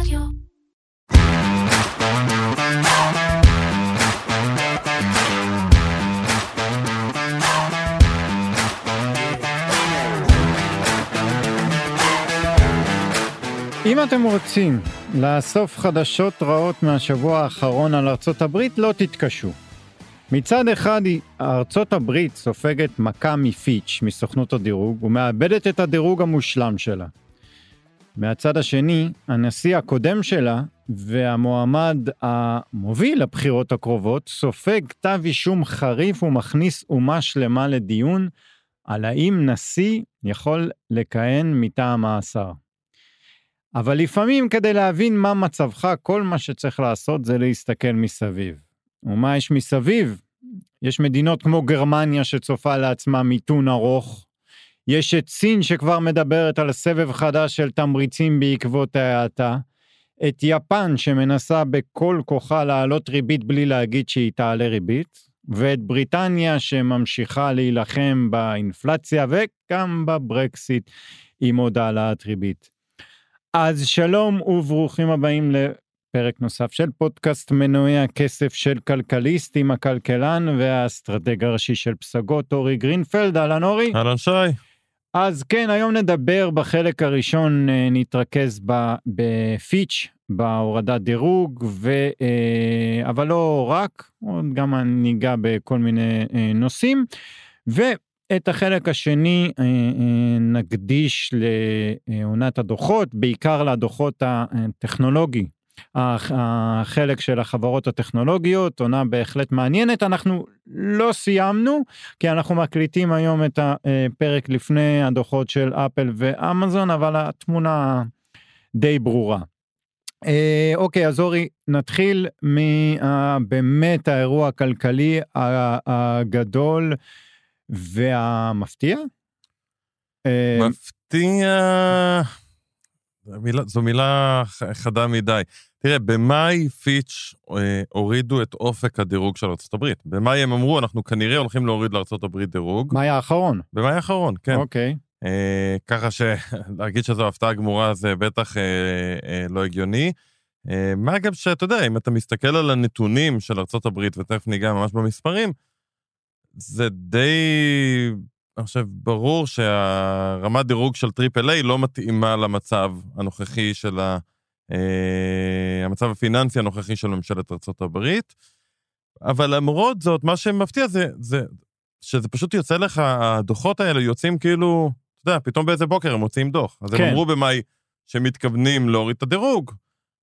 רדיו. אם אתם רוצים לאסוף חדשות רעות מהשבוע האחרון על ארצות הברית, לא תתקשו. מצד אחד, ארצות הברית סופגת מכה מפיץ', מסוכנות הדירוג, ומאבדת את הדירוג המושלם שלה. מהצד השני, הנשיא הקודם שלה והמועמד המוביל לבחירות הקרובות סופג כתב אישום חריף ומכניס אומה שלמה לדיון על האם נשיא יכול לכהן מטעם מאסר. אבל לפעמים כדי להבין מה מצבך, כל מה שצריך לעשות זה להסתכל מסביב. ומה יש מסביב? יש מדינות כמו גרמניה שצופה לעצמה מיתון ארוך. יש את סין שכבר מדברת על סבב חדש של תמריצים בעקבות ההאטה. את יפן שמנסה בכל כוחה להעלות ריבית בלי להגיד שהיא תעלה ריבית. ואת בריטניה שממשיכה להילחם באינפלציה וגם בברקסיט עם עוד העלאת ריבית. אז שלום וברוכים הבאים לפרק נוסף של פודקאסט מנועי הכסף של כלכליסט עם הכלכלן והאסטרטג הראשי של פסגות אורי גרינפלד, אהלן אורי. אהלן שי. אז כן, היום נדבר בחלק הראשון, אה, נתרכז בפיץ', בהורדת דירוג, ו, אה, אבל לא רק, גם ניגע בכל מיני אה, נושאים. ואת החלק השני נקדיש לעונת הדוחות, בעיקר לדוחות הטכנולוגי. הח- החלק של החברות הטכנולוגיות, עונה בהחלט מעניינת. אנחנו לא סיימנו, כי אנחנו מקליטים היום את הפרק לפני הדוחות של אפל ואמזון, אבל התמונה די ברורה. אה, אוקיי, אז אורי, נתחיל מבאמת האירוע הכלכלי הגדול והמפתיע. אה, מפתיע... מילה, זו מילה חדה מדי. תראה, במאי פיץ' אה, הורידו את אופק הדירוג של ארה"ב. במאי הם אמרו, אנחנו כנראה הולכים להוריד לארה"ב דירוג. מאי האחרון. במאי האחרון, כן. אוקיי. אה, ככה שלהגיד שזו הפתעה גמורה זה בטח אה, אה, לא הגיוני. אה, מה גם שאתה יודע, אם אתה מסתכל על הנתונים של ארה"ב, ותכף ניגע ממש במספרים, זה די, אני חושב, ברור שרמת דירוג של triple A לא מתאימה למצב הנוכחי של ה... אה, המצב הפיננסי הנוכחי של ממשלת ארה"ב. אבל למרות זאת, מה שמפתיע זה, זה שזה פשוט יוצא לך, הדוחות האלה יוצאים כאילו, אתה יודע, פתאום באיזה בוקר הם מוציאים דוח. אז כן. הם אמרו במאי שמתכוונים להוריד את הדירוג,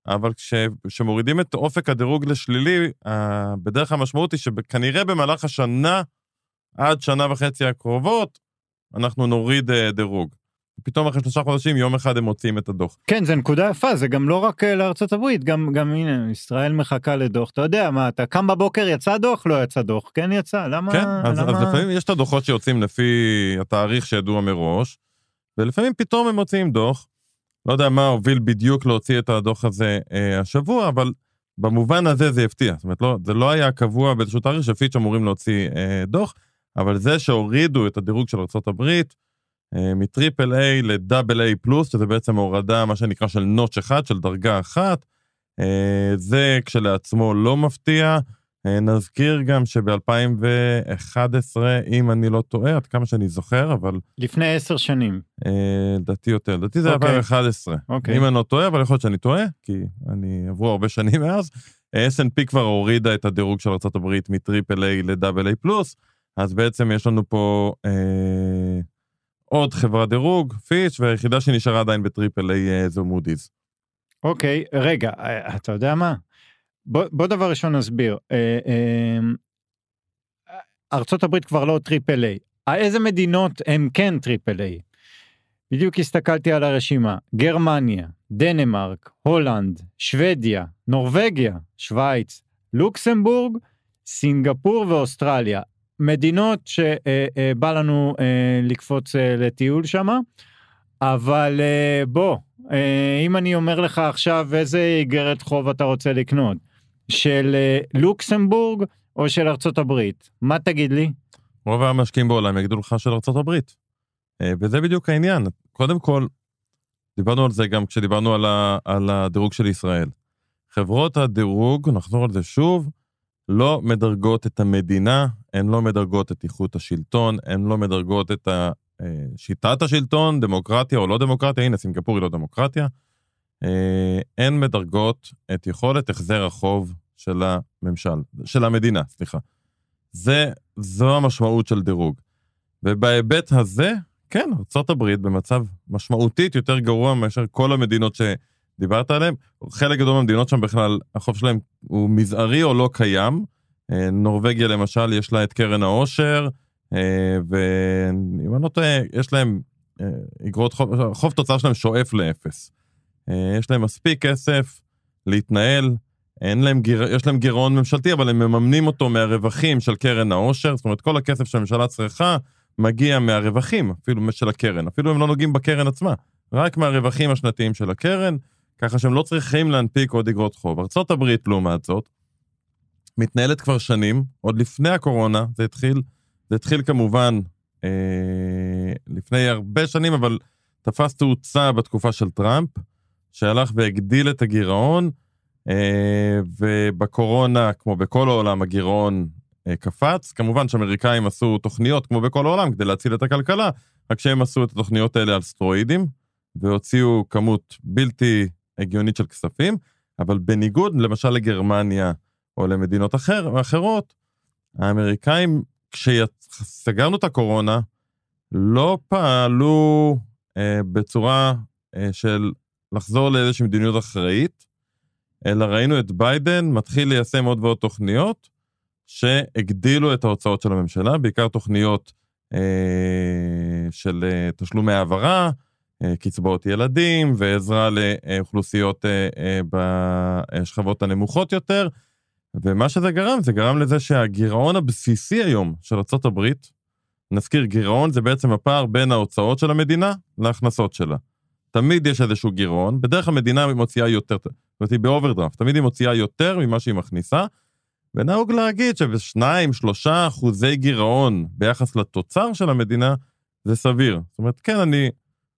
אבל כש- כשמורידים את אופק הדירוג לשלילי, בדרך המשמעות היא שכנראה במהלך השנה, עד שנה וחצי הקרובות, אנחנו נוריד אה, דירוג. פתאום אחרי שלושה חודשים, יום אחד הם מוציאים את הדוח. כן, זו נקודה יפה, זה גם לא רק אה, לארצות הברית, גם, גם הנה, ישראל מחכה לדוח. אתה יודע מה, אתה קם בבוקר, יצא דוח, לא יצא דוח, כן יצא, למה? כן, אז, למה... אז לפעמים יש את הדוחות שיוצאים לפי התאריך שידוע מראש, ולפעמים פתאום הם מוציאים דוח. לא יודע מה הוביל בדיוק להוציא את הדוח הזה אה, השבוע, אבל במובן הזה זה הפתיע. זאת אומרת, לא, זה לא היה קבוע באיזשהו תאריך שפיץ' אמורים להוציא אה, דוח, אבל זה שהורידו את הדירוג של ארה"ב אה, מטריפל איי לדאבל איי פלוס, שזה בעצם הורדה, מה שנקרא, של נוטש אחד, של דרגה אחת, אה, זה כשלעצמו לא מפתיע. אה, נזכיר גם שב-2011, אם אני לא טועה, עד כמה שאני זוכר, אבל לפני עשר שנים. אה, לדעתי יותר, לדעתי זה אוקיי. 2011. אוקיי. אם אני לא טועה, אבל יכול להיות שאני טועה, כי אני עברו הרבה שנים מאז. אה, S&P כבר הורידה את הדירוג של ארה"ב מטריפל איי לדאבל איי פלוס, אז בעצם יש לנו פה אה, עוד חברת דירוג, פיץ', והיחידה שנשארה עדיין בטריפל איי אה, זו מודי'ס. אוקיי, רגע, אה, אתה יודע מה? בוא, בוא דבר ראשון נסביר. אה, אה, ארצות הברית כבר לא triple A. איזה מדינות הם כן triple A? בדיוק הסתכלתי על הרשימה. גרמניה, דנמרק, הולנד, שוודיה, נורבגיה, שווייץ, לוקסמבורג, סינגפור ואוסטרליה. מדינות שבא לנו אה, לקפוץ אה, לטיול שמה, אבל אה, בוא, אה, אם אני אומר לך עכשיו איזה איגרת חוב אתה רוצה לקנות, של אה, לוקסמבורג או של ארצות הברית, מה תגיד לי? רוב המשקיעים בעולם יגידו לך של ארה"ב. וזה בדיוק העניין. קודם כל, דיברנו על זה גם כשדיברנו על, ה, על הדירוג של ישראל. חברות הדירוג, נחזור על זה שוב, לא מדרגות את המדינה, הן לא מדרגות את איכות השלטון, הן לא מדרגות את אה, שיטת השלטון, דמוקרטיה או לא דמוקרטיה, הנה, סינגפור היא לא דמוקרטיה. אה, הן מדרגות את יכולת החזר החוב של הממשל, של המדינה, סליחה. זה, זו המשמעות של דירוג. ובהיבט הזה, כן, ארה"ב במצב משמעותית יותר גרוע מאשר כל המדינות שדיברת עליהן. חלק גדול מהמדינות שם בכלל, החוב שלהם הוא מזערי או לא קיים. אה, נורבגיה למשל, יש לה את קרן העושר, אה, ואם אני לא טועה, יש להם אגרות חוב, חוב תוצר שלהם שואף לאפס. יש להם מספיק כסף להתנהל, אין להם גיר... יש להם גירעון ממשלתי, אבל הם מממנים אותו מהרווחים של קרן העושר, זאת אומרת, כל הכסף שהממשלה צריכה מגיע מהרווחים, אפילו של הקרן, אפילו הם לא נוגעים בקרן עצמה, רק מהרווחים השנתיים של הקרן, ככה שהם לא צריכים להנפיק עוד אגרות חוב. ארה"ב, לעומת זאת, מתנהלת כבר שנים, עוד לפני הקורונה, זה התחיל, זה התחיל כמובן אה, לפני הרבה שנים, אבל תפס תאוצה בתקופה של טראמפ, שהלך והגדיל את הגירעון, אה, ובקורונה, כמו בכל העולם, הגירעון אה, קפץ. כמובן שאמריקאים עשו תוכניות, כמו בכל העולם, כדי להציל את הכלכלה, רק שהם עשו את התוכניות האלה על סטרואידים, והוציאו כמות בלתי הגיונית של כספים, אבל בניגוד למשל לגרמניה או למדינות אחר, אחרות, האמריקאים, כשסגרנו את הקורונה, לא פעלו אה, בצורה אה, של לחזור לאיזושהי מדיניות אחראית, אלא ראינו את ביידן מתחיל ליישם עוד ועוד תוכניות שהגדילו את ההוצאות של הממשלה, בעיקר תוכניות אה, של אה, תשלומי העברה, אה, קצבאות ילדים ועזרה לאוכלוסיות אה, אה, בשכבות הנמוכות יותר. ומה שזה גרם, זה גרם לזה שהגירעון הבסיסי היום של ארה"ב, נזכיר, גירעון זה בעצם הפער בין ההוצאות של המדינה להכנסות שלה. תמיד יש איזשהו גירעון, בדרך כלל המדינה מוציאה יותר, זאת אומרת, היא באוברדרפט, תמיד היא מוציאה יותר ממה שהיא מכניסה, ונהוג להגיד שבשניים, שלושה אחוזי גירעון ביחס לתוצר של המדינה, זה סביר. זאת אומרת, כן, אני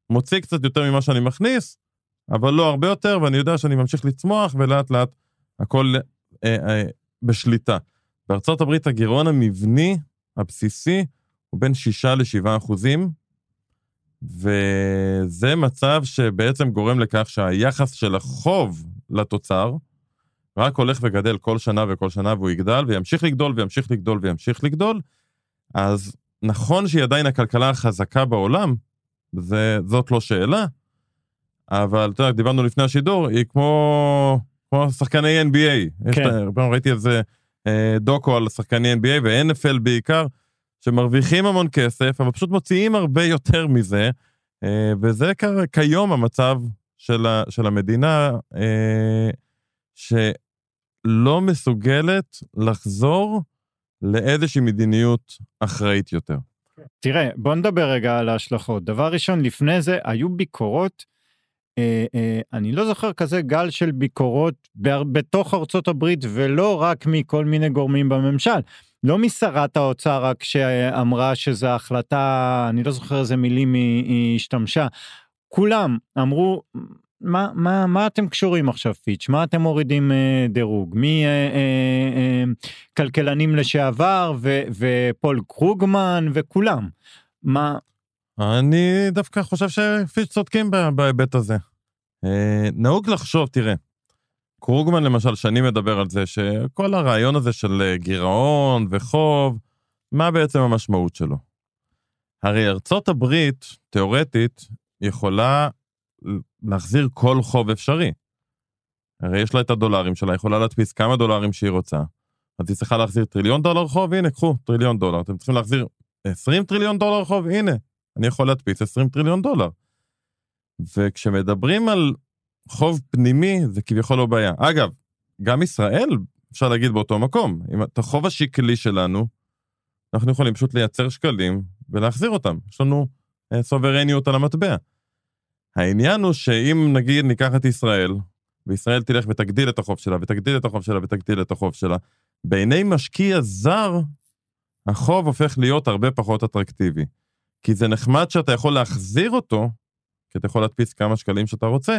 מוציא קצת יותר ממה שאני מכניס, אבל לא הרבה יותר, ואני יודע שאני ממשיך לצמוח, ולאט לאט הכל בשליטה. בארצות הברית הגירעון המבני הבסיסי הוא בין 6 ל-7 אחוזים, וזה מצב שבעצם גורם לכך שהיחס של החוב לתוצר רק הולך וגדל כל שנה וכל שנה, והוא יגדל וימשיך לגדול וימשיך לגדול וימשיך לגדול. אז נכון שהיא עדיין הכלכלה החזקה בעולם, זה, זאת לא שאלה, אבל אתה יודע, דיברנו לפני השידור, היא כמו, כמו שחקני NBA. כן. ראיתי איזה אה, דוקו על שחקני NBA ו-NFL בעיקר. שמרוויחים המון כסף, אבל פשוט מוציאים הרבה יותר מזה, אה, וזה כיום המצב של, ה, של המדינה, אה, שלא מסוגלת לחזור לאיזושהי מדיניות אחראית יותר. תראה, בוא נדבר רגע על ההשלכות. דבר ראשון, לפני זה היו ביקורות, אני לא זוכר כזה גל של ביקורות בתוך ארצות הברית ולא רק מכל מיני גורמים בממשל. לא משרת האוצר רק שאמרה שזו החלטה, אני לא זוכר איזה מילים היא השתמשה, כולם אמרו, מה, מה, מה אתם קשורים עכשיו פיץ'? מה אתם מורידים אה, דירוג? מי אה, אה, אה, לשעבר ו, ופול קרוגמן וכולם. מה... אני דווקא חושב שפיץ' צודקים בהיבט הזה. אה, נהוג לחשוב, תראה, קרוגמן למשל, שאני מדבר על זה, שכל הרעיון הזה של אה, גירעון וחוב, מה בעצם המשמעות שלו? הרי ארצות הברית, תיאורטית, יכולה להחזיר כל חוב אפשרי. הרי יש לה את הדולרים שלה, יכולה להדפיס כמה דולרים שהיא רוצה, אז היא צריכה להחזיר טריליון דולר חוב, הנה, קחו, טריליון דולר. אתם צריכים להחזיר 20 טריליון דולר חוב, הנה, אני יכול להדפיס 20 טריליון דולר. וכשמדברים על חוב פנימי זה כביכול לא בעיה. אגב, גם ישראל, אפשר להגיד באותו מקום, אם את החוב השקלי שלנו, אנחנו יכולים פשוט לייצר שקלים ולהחזיר אותם. יש לנו אה, סוברניות על המטבע. העניין הוא שאם נגיד ניקח את ישראל, וישראל תלך ותגדיל את החוב שלה, ותגדיל את החוב שלה, ותגדיל את החוב שלה, בעיני משקיע זר, החוב הופך להיות הרבה פחות אטרקטיבי. כי זה נחמד שאתה יכול להחזיר אותו, כי אתה יכול להדפיס כמה שקלים שאתה רוצה,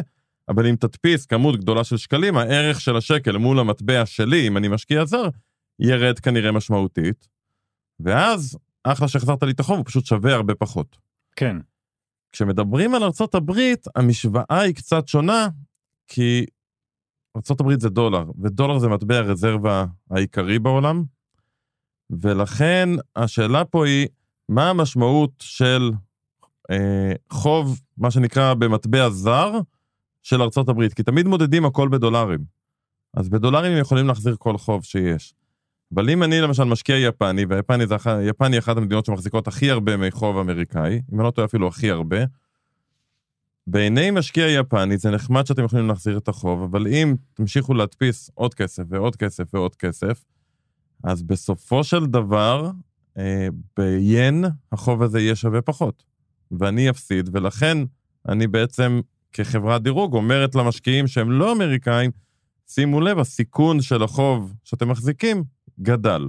אבל אם תדפיס כמות גדולה של שקלים, הערך של השקל מול המטבע שלי, אם אני משקיע זר, ירד כנראה משמעותית, ואז, אחלה שהחזרת לי את החוב, הוא פשוט שווה הרבה פחות. כן. כשמדברים על ארצות הברית, המשוואה היא קצת שונה, כי ארצות הברית זה דולר, ודולר זה מטבע הרזרבה העיקרי בעולם, ולכן השאלה פה היא, מה המשמעות של אה, חוב, מה שנקרא במטבע זר, של ארצות הברית? כי תמיד מודדים הכל בדולרים. אז בדולרים הם יכולים להחזיר כל חוב שיש. אבל אם אני למשל משקיע יפני, והיפני זה, יפני היא אחת המדינות שמחזיקות הכי הרבה מחוב אמריקאי, אם אני לא טועה אפילו הכי הרבה, בעיני משקיע יפני זה נחמד שאתם יכולים להחזיר את החוב, אבל אם תמשיכו להדפיס עוד כסף ועוד כסף ועוד כסף, אז בסופו של דבר, ביין החוב הזה יהיה שווה פחות, ואני אפסיד, ולכן אני בעצם כחברת דירוג אומרת למשקיעים שהם לא אמריקאים, שימו לב, הסיכון של החוב שאתם מחזיקים גדל.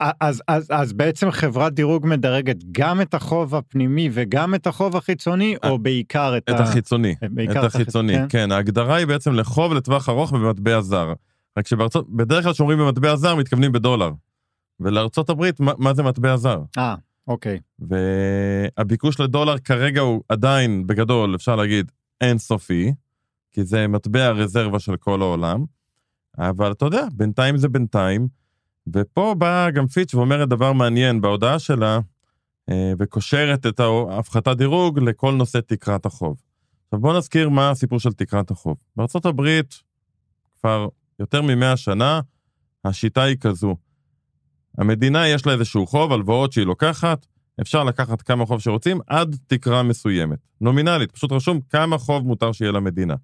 אז, אז, אז בעצם חברת דירוג מדרגת גם את החוב הפנימי וגם את החוב החיצוני, או בעיקר את, את ה... החיצוני. בעיקר את החיצוני, כן? כן. ההגדרה היא בעצם לחוב לטווח ארוך במטבע זר. רק שבארצות, בדרך כלל כשאומרים במטבע זר, מתכוונים בדולר. ולארצות הברית, מה, מה זה מטבע זר? אה, אוקיי. והביקוש לדולר כרגע הוא עדיין, בגדול, אפשר להגיד, אינסופי, כי זה מטבע רזרבה של כל העולם. אבל אתה יודע, בינתיים זה בינתיים. ופה באה גם פיץ' ואומרת דבר מעניין בהודעה שלה, אה, וקושרת את ההפחתת דירוג לכל נושא תקרת החוב. עכשיו בואו נזכיר מה הסיפור של תקרת החוב. בארה"ב כבר יותר ממאה שנה, השיטה היא כזו. המדינה יש לה איזשהו חוב, הלוואות שהיא לוקחת, אפשר לקחת כמה חוב שרוצים עד תקרה מסוימת. נומינלית, פשוט רשום כמה חוב מותר שיהיה למדינה.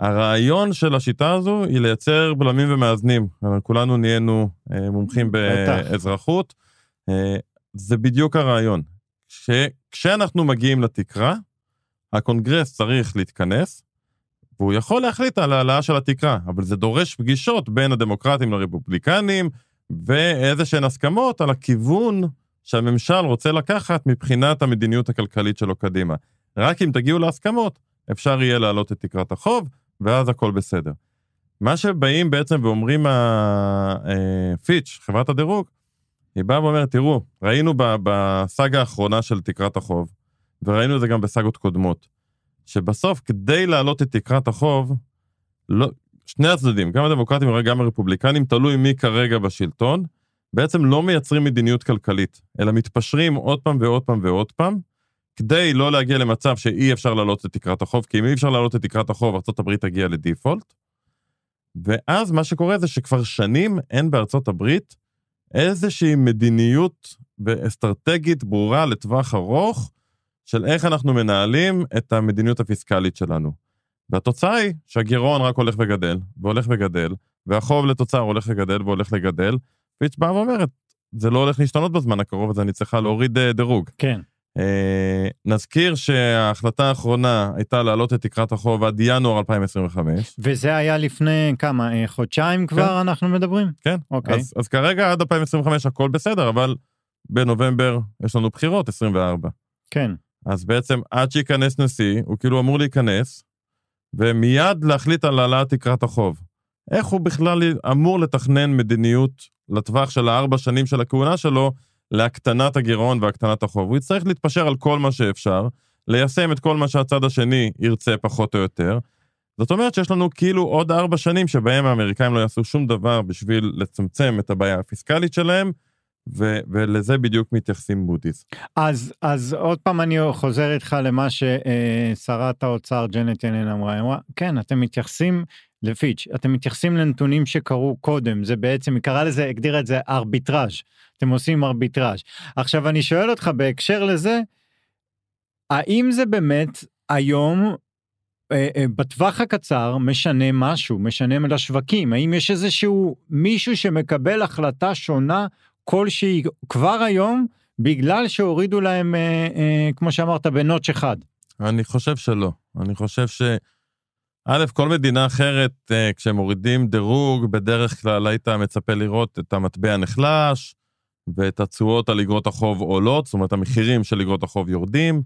הרעיון של השיטה הזו היא לייצר בלמים ומאזנים. כולנו נהיינו אה, מומחים באזרחות. אה, זה בדיוק הרעיון. ש... כשאנחנו מגיעים לתקרה, הקונגרס צריך להתכנס, והוא יכול להחליט על העלאה של התקרה, אבל זה דורש פגישות בין הדמוקרטים לרפובליקנים, ואיזה שהן הסכמות על הכיוון שהממשל רוצה לקחת מבחינת המדיניות הכלכלית שלו קדימה. רק אם תגיעו להסכמות, אפשר יהיה להעלות את תקרת החוב, ואז הכל בסדר. מה שבאים בעצם ואומרים הפיץ', אה, חברת הדירוג, היא באה ואומרת, תראו, ראינו בסאגה האחרונה של תקרת החוב, וראינו את זה גם בסאגות קודמות, שבסוף כדי להעלות את תקרת החוב, לא, שני הצדדים, גם הדמוקרטים וגם הרפובליקנים, תלוי מי כרגע בשלטון, בעצם לא מייצרים מדיניות כלכלית, אלא מתפשרים עוד פעם ועוד פעם ועוד פעם, כדי לא להגיע למצב שאי אפשר להעלות את תקרת החוב, כי אם אי אפשר להעלות את תקרת החוב, ארה"ב תגיע לדיפולט. ואז מה שקורה זה שכבר שנים אין בארצות הברית איזושהי מדיניות ואסטרטגית ברורה לטווח ארוך של איך אנחנו מנהלים את המדיניות הפיסקלית שלנו. והתוצאה היא שהגירעון רק הולך וגדל, והולך וגדל, והחוב לתוצר הולך וגדל והולך לגדל, פיץ' באה ואומרת, זה לא הולך להשתנות בזמן הקרוב, אז אני צריכה להוריד אה, דירוג. כן. אה, נזכיר שההחלטה האחרונה הייתה להעלות את תקרת החוב עד ינואר 2025. וזה היה לפני כמה, אה, חודשיים כבר כן. אנחנו מדברים? כן, אוקיי. אז, אז כרגע עד 2025 הכל בסדר, אבל בנובמבר יש לנו בחירות 24. כן. אז בעצם עד שייכנס נשיא, הוא כאילו אמור להיכנס, ומיד להחליט על העלאת תקרת החוב. איך הוא בכלל אמור לתכנן מדיניות לטווח של הארבע שנים של הכהונה שלו, להקטנת הגירעון והקטנת החוב. הוא יצטרך להתפשר על כל מה שאפשר, ליישם את כל מה שהצד השני ירצה פחות או יותר. זאת אומרת שיש לנו כאילו עוד ארבע שנים שבהם האמריקאים לא יעשו שום דבר בשביל לצמצם את הבעיה הפיסקלית שלהם, ו- ולזה בדיוק מתייחסים מודי'ס. אז, אז עוד פעם אני חוזר איתך למה ששרת האוצר ג'נט ינן אמרה, היא אמרה, כן, אתם מתייחסים לפיץ', אתם מתייחסים לנתונים שקרו קודם, זה בעצם, היא קראה לזה, הגדירה את זה ארביטראז', אתם עושים ארביטראז'. עכשיו אני שואל אותך בהקשר לזה, האם זה באמת היום אה, אה, בטווח הקצר משנה משהו, משנה לשווקים? האם יש איזשהו מישהו שמקבל החלטה שונה כלשהי כבר היום, בגלל שהורידו להם, אה, אה, כמו שאמרת, בנוטש אחד? אני חושב שלא. אני חושב ש... א', כל מדינה אחרת, אה, כשהם מורידים דירוג, בדרך כלל היית מצפה לראות את המטבע נחלש, ואת התשואות על אגרות החוב עולות, זאת אומרת, המחירים של אגרות החוב יורדים.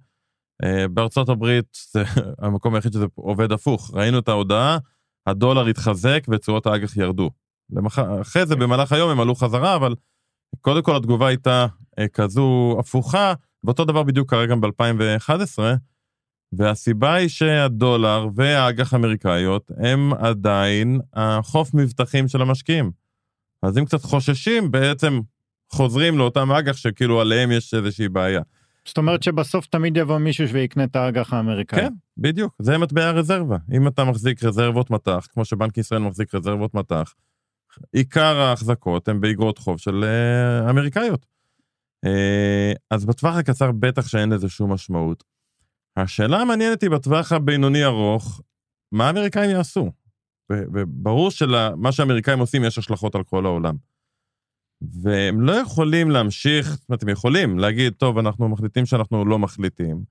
אה, בארצות הברית זה המקום היחיד שזה עובד הפוך. ראינו את ההודעה, הדולר התחזק ותשואות האג"ח ירדו. למח... אחרי זה, במהלך היום הם עלו חזרה, אבל קודם כל התגובה הייתה אה, כזו הפוכה, ואותו דבר בדיוק קרה גם ב-2011, והסיבה היא שהדולר והאג"ח האמריקאיות הם עדיין החוף מבטחים של המשקיעים. אז אם קצת חוששים, בעצם חוזרים לאותם אג"ח שכאילו עליהם יש איזושהי בעיה. זאת אומרת שבסוף תמיד יבוא מישהו ויקנה את האג"ח האמריקאי. כן, בדיוק, זה מטבע הרזרבה. אם אתה מחזיק רזרבות מטח, כמו שבנק ישראל מחזיק רזרבות מטח, עיקר ההחזקות הן באגרות חוב של uh, אמריקאיות. Uh, אז בטווח הקצר בטח שאין לזה שום משמעות. השאלה המעניינת היא בטווח הבינוני ארוך, מה האמריקאים יעשו? וברור שלמה שהאמריקאים עושים יש השלכות על כל העולם. והם לא יכולים להמשיך, זאת אומרת, הם יכולים להגיד, טוב, אנחנו מחליטים שאנחנו לא מחליטים,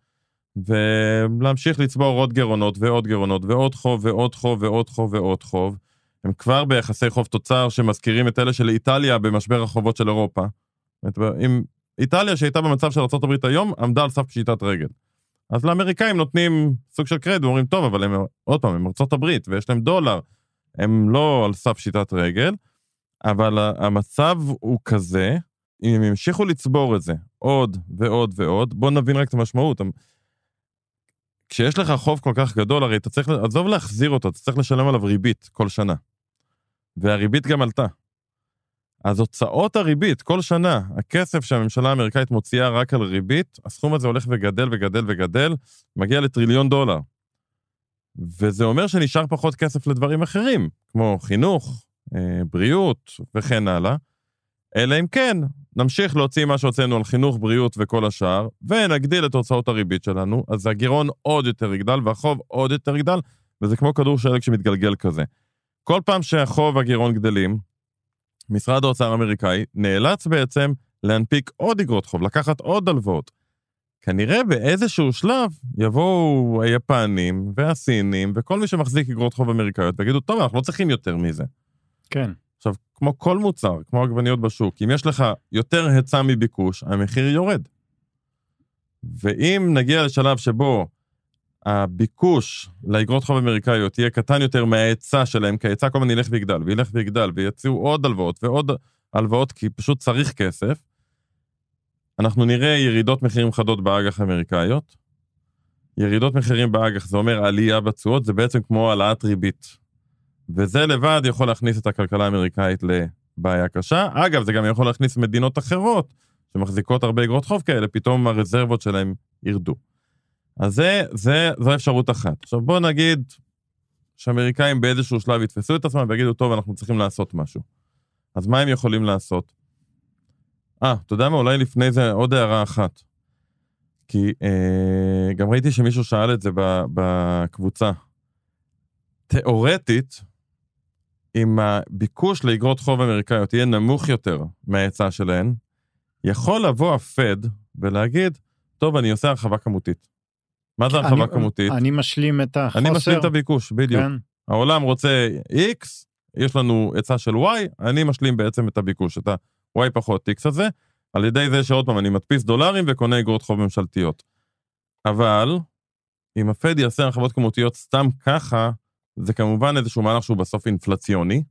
ולהמשיך לצבור עוד גירעונות ועוד גירעונות ועוד חוב ועוד חוב ועוד חוב ועוד חוב. הם כבר ביחסי חוב תוצר שמזכירים את אלה של איטליה במשבר החובות של אירופה. אם איטליה שהייתה במצב של ארה"ב היום, עמדה על סף פשיטת רגל. אז לאמריקאים נותנים סוג של קרדיט, אומרים, טוב, אבל הם, עוד פעם, הם הברית ויש להם דולר, הם לא על סף פשיטת רגל, אבל המצב הוא כזה, אם הם ימשיכו לצבור את זה עוד ועוד ועוד, בואו נבין רק את המשמעות. כשיש לך חוב כל כך גדול, הרי אתה צריך, עזוב להחזיר אותו, אתה צריך לשלם עליו ריבית כל שנה. והריבית גם עלתה. אז הוצאות הריבית, כל שנה, הכסף שהממשלה האמריקאית מוציאה רק על ריבית, הסכום הזה הולך וגדל וגדל וגדל, מגיע לטריליון דולר. וזה אומר שנשאר פחות כסף לדברים אחרים, כמו חינוך, אה, בריאות וכן הלאה. אלא אם כן, נמשיך להוציא מה שהוצאנו על חינוך, בריאות וכל השאר, ונגדיל את הוצאות הריבית שלנו, אז הגירעון עוד יותר יגדל והחוב עוד יותר יגדל, וזה כמו כדור שלג שמתגלגל כזה. כל פעם שהחוב והגירעון גדלים, משרד האוצר האמריקאי נאלץ בעצם להנפיק עוד אגרות חוב, לקחת עוד הלוואות. כנראה באיזשהו שלב יבואו היפנים והסינים וכל מי שמחזיק אגרות חוב אמריקאיות ויגידו, טוב, אנחנו לא צריכים יותר מזה. כן. עכשיו, כמו כל מוצר, כמו עגבניות בשוק, אם יש לך יותר היצע מביקוש, המחיר יורד. ואם נגיע לשלב שבו הביקוש לאגרות חוב אמריקאיות יהיה קטן יותר מההיצע שלהם, כי ההיצע כל הזמן ילך ויגדל, וילך ויגדל, ויציעו עוד הלוואות ועוד הלוואות, כי פשוט צריך כסף, אנחנו נראה ירידות מחירים חדות באג"ח האמריקאיות. ירידות מחירים באג"ח זה אומר עלייה בתשואות, זה בעצם כמו העלאת ריבית. וזה לבד יכול להכניס את הכלכלה האמריקאית לבעיה קשה. אגב, זה גם יכול להכניס מדינות אחרות שמחזיקות הרבה אגרות חוב כאלה, פתאום הרזרבות שלהם ירדו. אז זה, זה, זו אפשרות אחת. עכשיו בואו נגיד שאמריקאים באיזשהו שלב יתפסו את עצמם ויגידו, טוב, אנחנו צריכים לעשות משהו. אז מה הם יכולים לעשות? אה, אתה יודע מה? אולי לפני זה עוד הערה אחת. כי אה, גם ראיתי שמישהו שאל את זה בקבוצה. תיאורטית, אם הביקוש לאגרות חוב אמריקאיות יהיה נמוך יותר מההיצע שלהן, יכול לבוא הפד ולהגיד, טוב, אני עושה הרחבה כמותית. מה זה הרחבה כמותית? אני משלים את החוסר. אני משלים את הביקוש, בדיוק. כן. העולם רוצה X, יש לנו היצע של Y, אני משלים בעצם את הביקוש, את ה-Y פחות X הזה, על ידי זה שעוד פעם אני מדפיס דולרים וקונה אגרות חוב ממשלתיות. אבל, אם הפד יעשה הרחבות כמותיות סתם ככה, זה כמובן איזשהו מהלך שהוא בסוף אינפלציוני,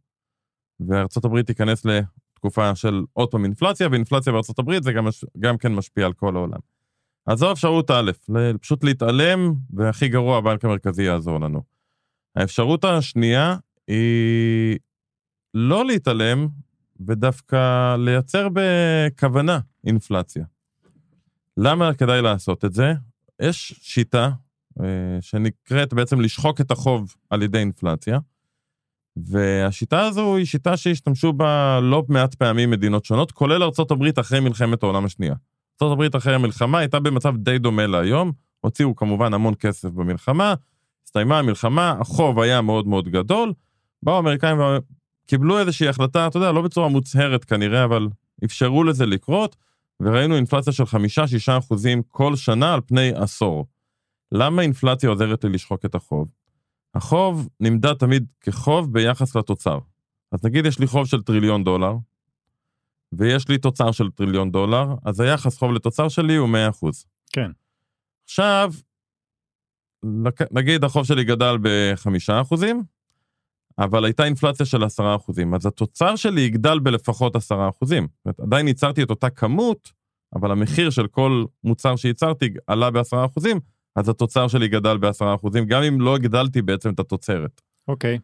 הברית תיכנס לתקופה של עוד פעם אינפלציה, ואינפלציה הברית זה גם, גם כן משפיע על כל העולם. אז זו אפשרות א', פשוט להתעלם, והכי גרוע, הבנק המרכזי יעזור לנו. האפשרות השנייה היא לא להתעלם, ודווקא לייצר בכוונה אינפלציה. למה כדאי לעשות את זה? יש שיטה שנקראת בעצם לשחוק את החוב על ידי אינפלציה, והשיטה הזו היא שיטה שהשתמשו בה לא מעט פעמים מדינות שונות, כולל ארה"ב אחרי מלחמת העולם השנייה. ארה"ב אחרי המלחמה הייתה במצב די דומה להיום, הוציאו כמובן המון כסף במלחמה, הסתיימה המלחמה, החוב היה מאוד מאוד גדול, באו האמריקאים וקיבלו איזושהי החלטה, אתה יודע, לא בצורה מוצהרת כנראה, אבל אפשרו לזה לקרות, וראינו אינפלציה של 5-6 אחוזים כל שנה על פני עשור. למה אינפלציה עוזרת לי לשחוק את החוב? החוב נמדד תמיד כחוב ביחס לתוצר. אז נגיד יש לי חוב של טריליון דולר, ויש לי תוצר של טריליון דולר, אז היחס חוב לתוצר שלי הוא 100%. כן. עכשיו, נגיד החוב שלי גדל בחמישה אחוזים, אבל הייתה אינפלציה של עשרה אחוזים, אז התוצר שלי יגדל בלפחות עשרה אחוזים. זאת אומרת, עדיין ייצרתי את אותה כמות, אבל המחיר של כל מוצר שייצרתי עלה בעשרה אחוזים, אז התוצר שלי גדל בעשרה אחוזים, גם אם לא הגדלתי בעצם את התוצרת. אוקיי.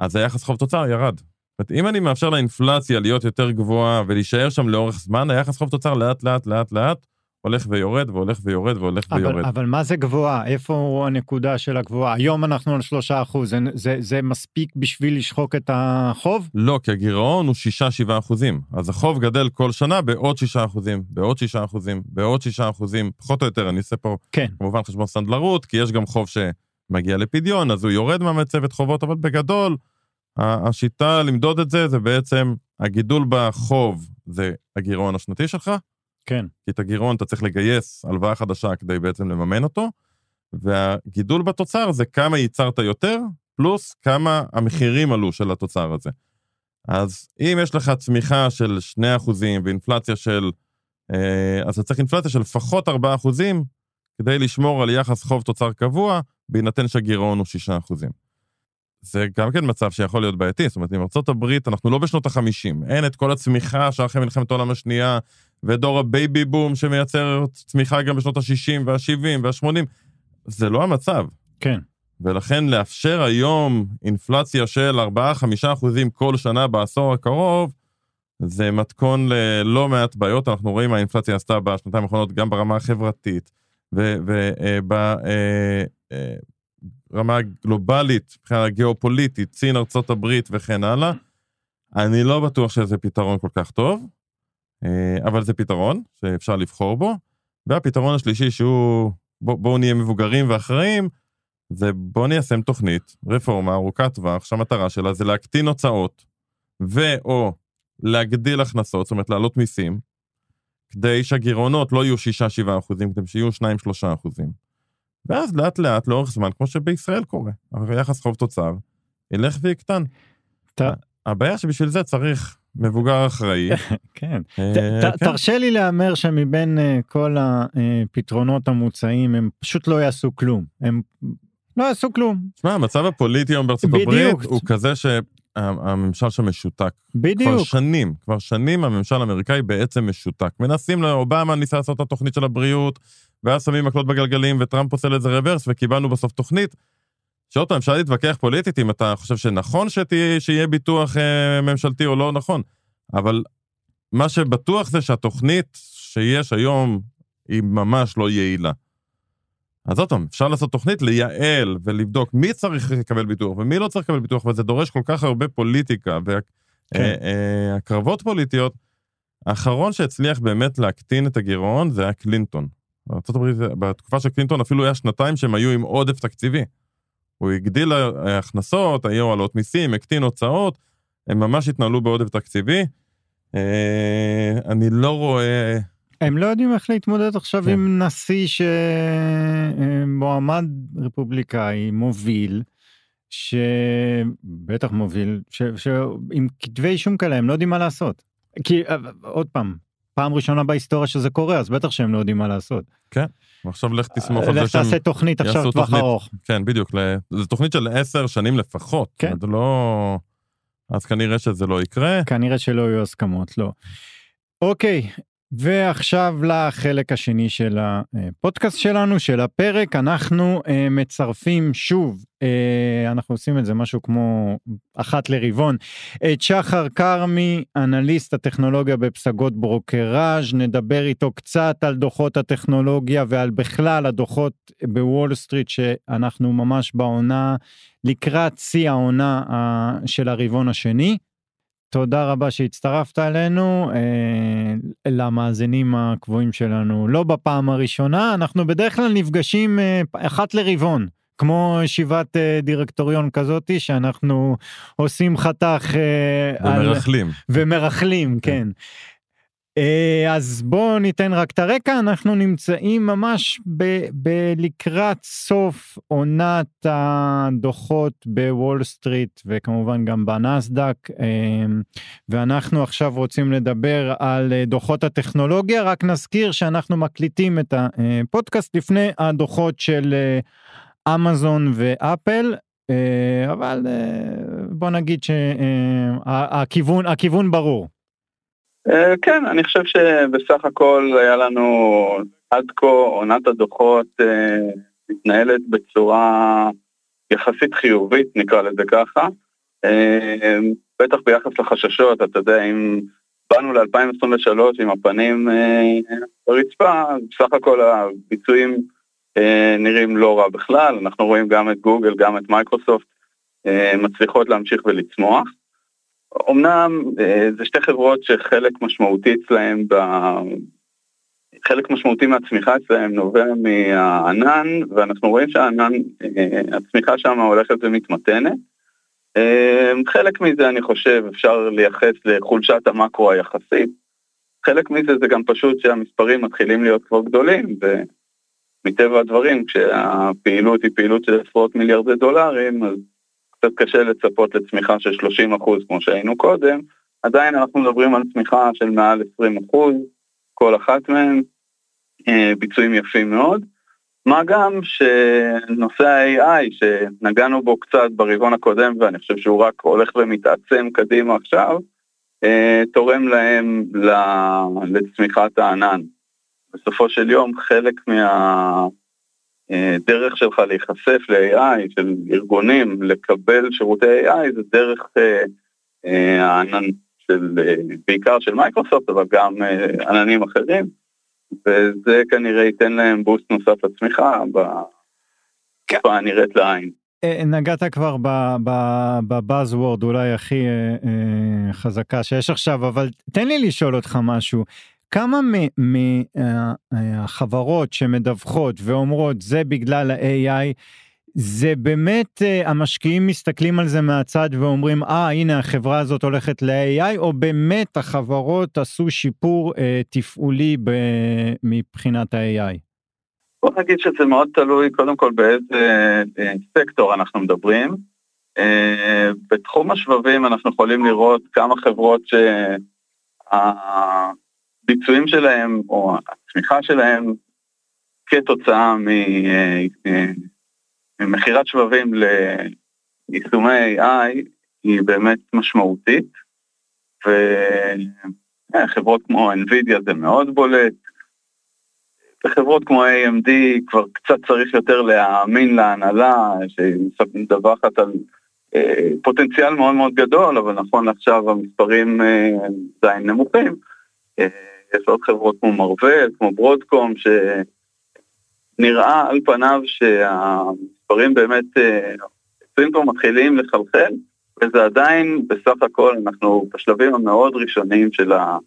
אז היחס חוב תוצר ירד. זאת אומרת, אם אני מאפשר לאינפלציה להיות יותר גבוהה ולהישאר שם לאורך זמן, היחס חוב תוצר לאט לאט לאט לאט הולך ויורד והולך ויורד והולך אבל, ויורד. אבל מה זה גבוהה? איפה הנקודה של הגבוהה? היום אנחנו על שלושה אחוז, זה, זה, זה מספיק בשביל לשחוק את החוב? לא, כי הגירעון הוא 6-7 אחוזים. אז החוב גדל כל שנה בעוד 6 אחוזים, בעוד 6 אחוזים, בעוד 6 אחוזים, פחות או יותר, אני עושה פה כן. כמובן חשבון סנדלרות, כי יש גם חוב שמגיע לפדיון, אז הוא יורד מהמצבת חובות, אבל בגדול, השיטה למדוד את זה, זה בעצם הגידול בחוב זה הגירעון השנתי שלך, כן. כי את הגירעון אתה צריך לגייס הלוואה חדשה כדי בעצם לממן אותו, והגידול בתוצר זה כמה ייצרת יותר, פלוס כמה המחירים עלו של התוצר הזה. אז אם יש לך צמיחה של 2% ואינפלציה של... אה, אז אתה צריך אינפלציה של לפחות 4% כדי לשמור על יחס חוב תוצר קבוע, בהינתן שהגירעון הוא 6%. זה גם כן מצב שיכול להיות בעייתי, זאת אומרת, עם הברית, אנחנו לא בשנות ה-50, אין את כל הצמיחה שאחרי מלחמת העולם השנייה, ודור ה baby boom שמייצר צמיחה גם בשנות ה-60 וה-70 וה-80, זה לא המצב. כן. ולכן לאפשר היום אינפלציה של 4-5 אחוזים כל שנה בעשור הקרוב, זה מתכון ללא מעט בעיות, אנחנו רואים מה האינפלציה עשתה בשנתיים האחרונות גם ברמה החברתית וברמה הגלובלית, מבחינה גיאופוליטית, סין, ארצות הברית וכן הלאה. אני לא בטוח שזה פתרון כל כך טוב, אה, אבל זה פתרון שאפשר לבחור בו. והפתרון השלישי שהוא, בוא, בואו נהיה מבוגרים ואחראים, זה בואו ניישם תוכנית, רפורמה ארוכת טווח, שהמטרה שלה זה להקטין הוצאות, ו/או להגדיל הכנסות, זאת אומרת להעלות מיסים, כדי שהגירעונות לא יהיו 6-7 אחוזים, כדי שיהיו 2-3 אחוזים. ואז לאט לאט, לאורך זמן, כמו שבישראל קורה, היחס חוב תוצר ילך ויקטן. אתה- הבעיה שבשביל זה צריך מבוגר אחראי. כן. אה, כן. תרשה לי להמר שמבין אה, כל הפתרונות המוצעים הם פשוט לא יעשו כלום. הם לא יעשו כלום. תשמע, המצב הפוליטי היום בארצות. הברית הוא כזה שהממשל שם משותק. כבר בדיוק. שנים, כבר שנים הממשל האמריקאי בעצם משותק. מנסים, אובמה ניסה לעשות את התוכנית של הבריאות, ואז שמים מקלות בגלגלים, וטראמפ עושה לזה רוורס, וקיבלנו בסוף תוכנית. שעוד פעם, אפשר להתווכח פוליטית אם אתה חושב שנכון שתהיה, שיהיה ביטוח אה, ממשלתי או לא נכון, אבל מה שבטוח זה שהתוכנית שיש היום היא ממש לא יעילה. אז עוד פעם, אפשר לעשות תוכנית לייעל ולבדוק מי צריך לקבל ביטוח ומי לא צריך לקבל ביטוח, וזה דורש כל כך הרבה פוליטיקה כן. והקרבות פוליטיות. האחרון שהצליח באמת להקטין את הגירעון זה היה קלינטון. ארה"ב, בתקופה של קלינטון אפילו היה שנתיים שהם היו עם עודף תקציבי. הוא הגדיל הכנסות, היו העלות מיסים, הקטין הוצאות, הם ממש התנהלו בעודף תקציבי. אה, אני לא רואה... הם לא יודעים איך להתמודד עכשיו כן. עם נשיא שמועמד רפובליקאי מוביל, שבטח מוביל, ש... שעם כתבי אישום כאלה הם לא יודעים מה לעשות. כי אה, עוד פעם, פעם ראשונה בהיסטוריה שזה קורה אז בטח שהם לא יודעים מה לעשות. עכשיו לך תסמוך על זה לך שהם... תעשה תוכנית עכשיו יעשו טווח תוכנית. ארוך. כן, בדיוק. זו תוכנית של עשר שנים לפחות. כן. זה לא... אז כנראה שזה לא יקרה. כנראה שלא יהיו הסכמות, לא. אוקיי, ועכשיו לחלק השני של הפודקאסט שלנו, של הפרק, אנחנו אה, מצרפים שוב, אה, אנחנו עושים את זה משהו כמו אחת לרבעון, את שחר כרמי, אנליסט הטכנולוגיה בפסגות ברוקראז', נדבר איתו קצת על דוחות הטכנולוגיה ועל בכלל הדוחות בוול סטריט שאנחנו ממש בעונה לקראת שיא העונה אה, של הרבעון השני. תודה רבה שהצטרפת אלינו, אה, למאזינים הקבועים שלנו, לא בפעם הראשונה, אנחנו בדרך כלל נפגשים אה, אחת לרבעון. כמו ישיבת אה, דירקטוריון כזאתי שאנחנו עושים חתך אה, על- ומרכלים. ומרכלים, כן. אה, אז בואו ניתן רק את הרקע, אנחנו נמצאים ממש ב- ב- לקראת סוף עונת הדוחות בוול סטריט וכמובן גם בנסדק, אה, ואנחנו עכשיו רוצים לדבר על אה, דוחות הטכנולוגיה, רק נזכיר שאנחנו מקליטים את הפודקאסט לפני הדוחות של אמזון ואפל, אבל בוא נגיד שהכיוון הכיוון ברור. כן, אני חושב שבסך הכל היה לנו עד כה עונת הדוחות מתנהלת בצורה יחסית חיובית, נקרא לזה ככה. בטח ביחס לחששות, אתה יודע, אם באנו ל-2023 עם הפנים ברצפה, בסך הכל הביצועים נראים לא רע בכלל, אנחנו רואים גם את גוגל, גם את מייקרוסופט מצליחות להמשיך ולצמוח. אמנם זה שתי חברות שחלק משמעותי אצלהם, ב... חלק משמעותי מהצמיחה אצלהם נובע מהענן, ואנחנו רואים שהענן, הצמיחה שם הולכת ומתמתנת. חלק מזה אני חושב אפשר לייחס לחולשת המקרו היחסית. חלק מזה זה גם פשוט שהמספרים מתחילים להיות כבר גדולים, ומטבע הדברים כשהפעילות היא פעילות של עשרות מיליארדי דולרים, אז קצת קשה לצפות לצמיחה של 30 אחוז כמו שהיינו קודם, עדיין אנחנו מדברים על צמיחה של מעל 20 אחוז, כל אחת מהן, ביצועים יפים מאוד. מה גם שנושא ה-AI שנגענו בו קצת ברבעון הקודם ואני חושב שהוא רק הולך ומתעצם קדימה עכשיו, תורם להם לצמיחת הענן. בסופו של יום חלק מהדרך שלך להיחשף ל-AI של ארגונים לקבל שירותי AI זה דרך הענן של בעיקר של מייקרוסופט אבל גם עננים אחרים. וזה כנראה ייתן להם boost נוסף לצמיחה בתקופה הנראית לעין. אה, נגעת כבר ב buzzword אולי הכי אה, אה, חזקה שיש עכשיו, אבל תן לי לשאול אותך משהו. כמה מהחברות שמדווחות ואומרות זה בגלל ה-AI, זה באמת אה, המשקיעים מסתכלים על זה מהצד ואומרים אה אה, הנה החברה הזאת הולכת ל-AI או באמת החברות עשו שיפור אה, תפעולי ב- מבחינת ה-AI? בוא נגיד שזה מאוד תלוי קודם כל באיזה סקטור אנחנו מדברים. Uh, בתחום השבבים אנחנו יכולים לראות כמה חברות שהביצועים שלהם או הצמיחה שלהם כתוצאה מ... Uh, uh, מכירת שבבים ליישומי AI היא באמת משמעותית, וחברות כמו NVIDIA זה מאוד בולט, וחברות כמו AMD כבר קצת צריך יותר להאמין להנהלה, שמדווחת על אה, פוטנציאל מאוד מאוד גדול, אבל נכון לעכשיו המספרים אה, עדיין נמוכים. אה, יש עוד חברות כמו מרוול, כמו ברודקום, שנראה על פניו שה... הדברים באמת, הדברים אה, כבר מתחילים לחלחל, וזה עדיין בסך הכל אנחנו בשלבים המאוד ראשוניים של, ה,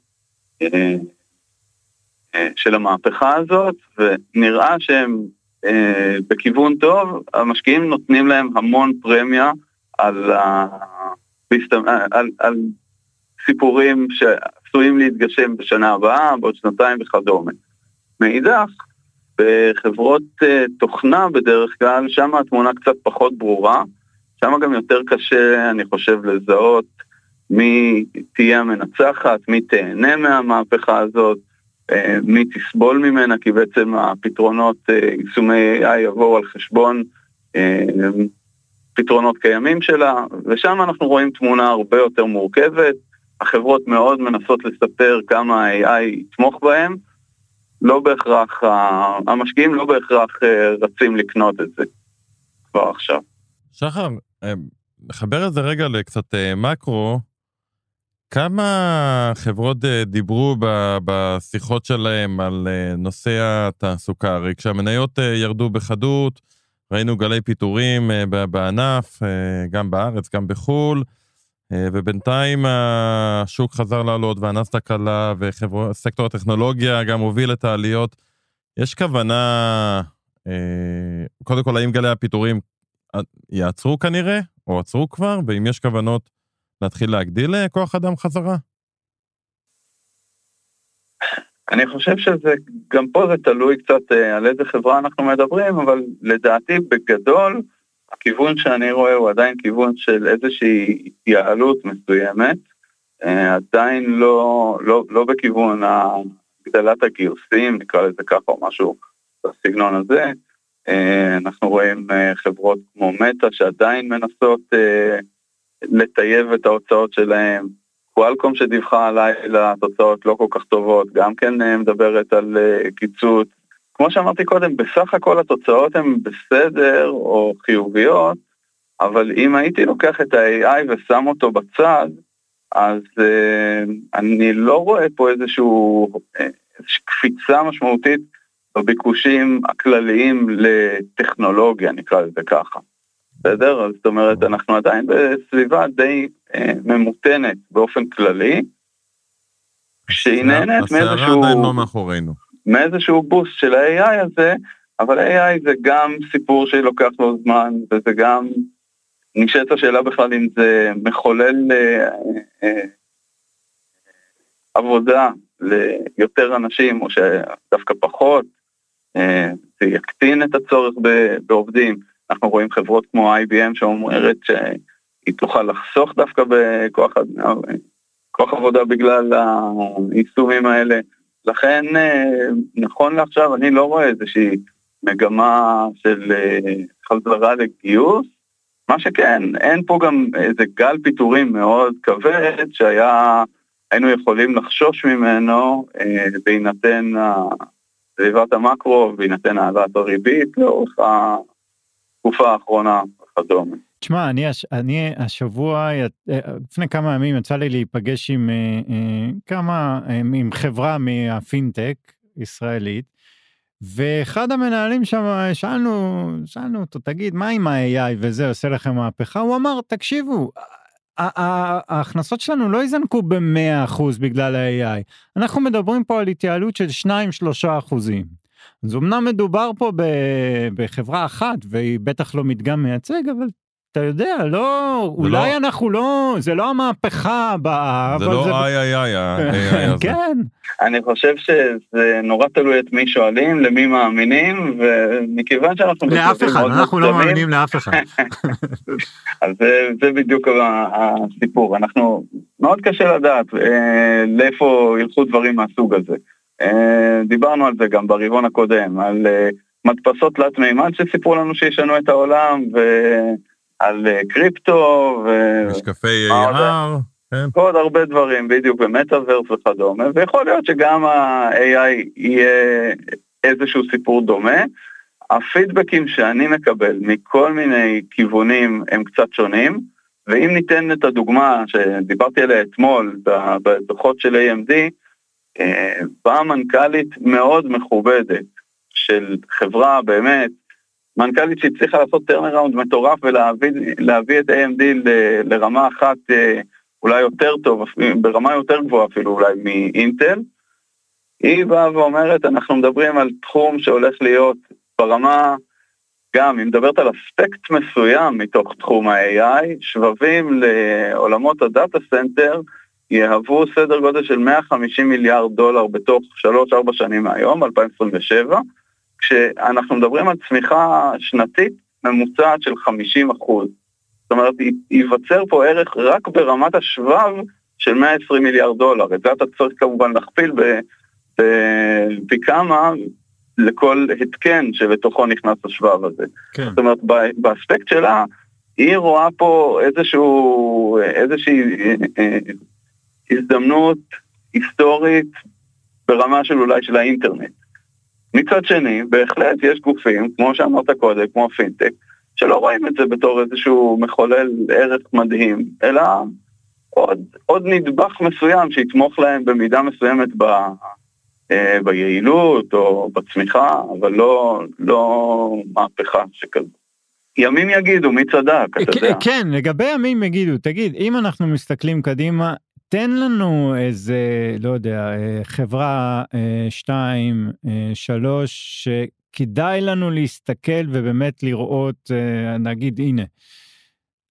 אה, אה, של המהפכה הזאת, ונראה שהם בכיוון טוב, המשקיעים נותנים להם המון פרמיה על, ה, על, על סיפורים שעשויים להתגשם בשנה הבאה, בעוד שנתיים וכדומה. מאידך, בחברות אה, תוכנה בדרך כלל, שם התמונה קצת פחות ברורה, שם גם יותר קשה, אני חושב, לזהות מי תהיה המנצחת, מי תהנה מהמהפכה הזאת, אה, מי תסבול ממנה, כי בעצם הפתרונות, אה, יישומי AI יבואו על חשבון פתרונות קיימים שלה, ושם אנחנו רואים תמונה הרבה יותר מורכבת. החברות מאוד מנסות לספר כמה ה-AI יתמוך בהם, לא בהכרח, המשקיעים לא בהכרח אה, רצים לקנות את זה כבר עכשיו. שחר, אה, נחבר את זה רגע לקצת אה, מקרו. כמה חברות דיברו בשיחות שלהם על נושא התעסוקה? הרי כשהמניות ירדו בחדות, ראינו גלי פיטורים בענף, גם בארץ, גם בחו"ל. אה, ובינתיים השוק חזר לעלות והנסדק עלה וסקטור הטכנולוגיה גם הוביל את העליות. יש כוונה, אה, קודם כל, האם גלי הפיטורים אה, יעצרו כנראה, או עצרו כבר, ואם יש כוונות להתחיל להגדיל כוח אדם חזרה? אני חושב שזה, גם פה זה תלוי קצת על איזה חברה אנחנו מדברים, אבל לדעתי בגדול, הכיוון שאני רואה הוא עדיין כיוון של איזושהי התייעלות מסוימת, אה, עדיין לא, לא, לא בכיוון הגדלת הגיוסים, נקרא לזה ככה או משהו בסגנון הזה. אנחנו רואים חברות כמו מטא שעדיין מנסות לטייב את ההוצאות שלהם. קואלקום שדיווחה הלילה תוצאות לא כל כך טובות, גם כן מדברת על קיצוץ. כמו שאמרתי קודם, בסך הכל התוצאות הן בסדר או חיוביות, אבל אם הייתי לוקח את ה-AI ושם אותו בצד, אז uh, אני לא רואה פה איזשהו, אה, איזושהי קפיצה משמעותית בביקושים הכלליים לטכנולוגיה, נקרא לזה ככה. בסדר? זאת אומרת, אנחנו עדיין בסביבה די uh, ממותנת באופן כללי, שהיא נהנית מאיזשהו... הסערה עדיין לא מאחורינו. מאיזשהו בוסט של ה-AI הזה, אבל AI זה גם סיפור שלוקח לו זמן, וזה גם נשאלת השאלה בכלל אם זה מחולל אה, אה, עבודה ליותר אנשים או שדווקא פחות, אה, זה יקטין את הצורך בעובדים. אנחנו רואים חברות כמו IBM שאומרת שהיא תוכל לחסוך דווקא בכוח עבודה בגלל היישומים האלה. לכן נכון לעכשיו אני לא רואה איזושהי מגמה של חזרה לגיוס, מה שכן, אין פה גם איזה גל פיטורים מאוד כבד שהיה, היינו יכולים לחשוש ממנו אה, בהינתן סביבת המקרו, בהינתן העלאת הריבית לאורך התקופה האחרונה וכדומה. תשמע, אני, אני השבוע, אה, לפני כמה ימים יצא לי להיפגש עם אה, כמה, עם חברה מהפינטק ישראלית, ואחד המנהלים שם, שאלנו, שאלנו אותו, תגיד, מה עם ה-AI וזה עושה לכם מהפכה? הוא אמר, תקשיבו, ההכנסות שלנו לא יזנקו ב-100% בגלל ה-AI. אנחנו מדברים פה על התייעלות של 2-3 אחוזים. אז אמנם מדובר פה בחברה אחת, והיא בטח לא מדגם מייצג, אבל אתה יודע, לא, אולי לא... אנחנו לא, זה לא המהפכה הבאה, זה לא איי איי איי. כן. אני חושב שזה נורא תלוי את מי שואלים, למי מאמינים, ומכיוון שאנחנו... לאף אחד, אנחנו לא מאמינים לאף אחד. אז זה, זה בדיוק הסיפור, אנחנו, מאוד קשה לדעת אה, לאיפה ילכו דברים מהסוג הזה. אה, דיברנו על זה גם ברבעון הקודם, על אה, מדפסות תלת מימד שסיפרו לנו שישנו את העולם, ו... על אה, קריפטו. משקפי AR. כן. ועוד הרבה דברים, בדיוק במטאוורס וכדומה, ויכול להיות שגם ה-AI יהיה איזשהו סיפור דומה. הפידבקים שאני מקבל מכל מיני כיוונים הם קצת שונים, ואם ניתן את הדוגמה שדיברתי עליה אתמול בדוחות של AMD, אה, באה מנכ"לית מאוד מכובדת של חברה באמת מנכ"לית שהצליחה לעשות טרנראונד מטורף ולהביא את AMD ל, לרמה אחת אה, אולי יותר טוב, ברמה יותר גבוהה אפילו אולי מאינטל. היא באה ואומרת, אנחנו מדברים על תחום שהולך להיות ברמה, גם היא מדברת על אספקט מסוים מתוך תחום ה-AI, שבבים לעולמות ה data center יהוו סדר גודל של 150 מיליארד דולר בתוך 3-4 שנים מהיום, 2027, כשאנחנו מדברים על צמיחה שנתית ממוצעת של 50 אחוז. זאת אומרת, ייווצר פה ערך רק ברמת השבב של 120 מיליארד דולר. את זה אתה צריך כמובן להכפיל בפי כמה לכל התקן שלתוכו נכנס השבב הזה. כן. זאת אומרת, באספקט שלה, היא רואה פה איזשהו, איזושהי אה, אה, הזדמנות היסטורית ברמה של אולי של האינטרנט. מצד שני, בהחלט יש גופים, כמו שאמרת קודם, כמו פינטק, שלא רואים את זה בתור איזשהו מחולל ערך מדהים, אלא עוד, עוד נדבך מסוים שיתמוך להם במידה מסוימת ב, אה, ביעילות או בצמיחה, אבל לא, לא מהפכה שכזו. ימים יגידו מי צדק, אתה יודע. כן, לגבי ימים יגידו, תגיד, אם אנחנו מסתכלים קדימה, תן לנו איזה, לא יודע, אה, חברה אה, שתיים, אה, שלוש, שכדאי לנו להסתכל ובאמת לראות, נגיד, הנה,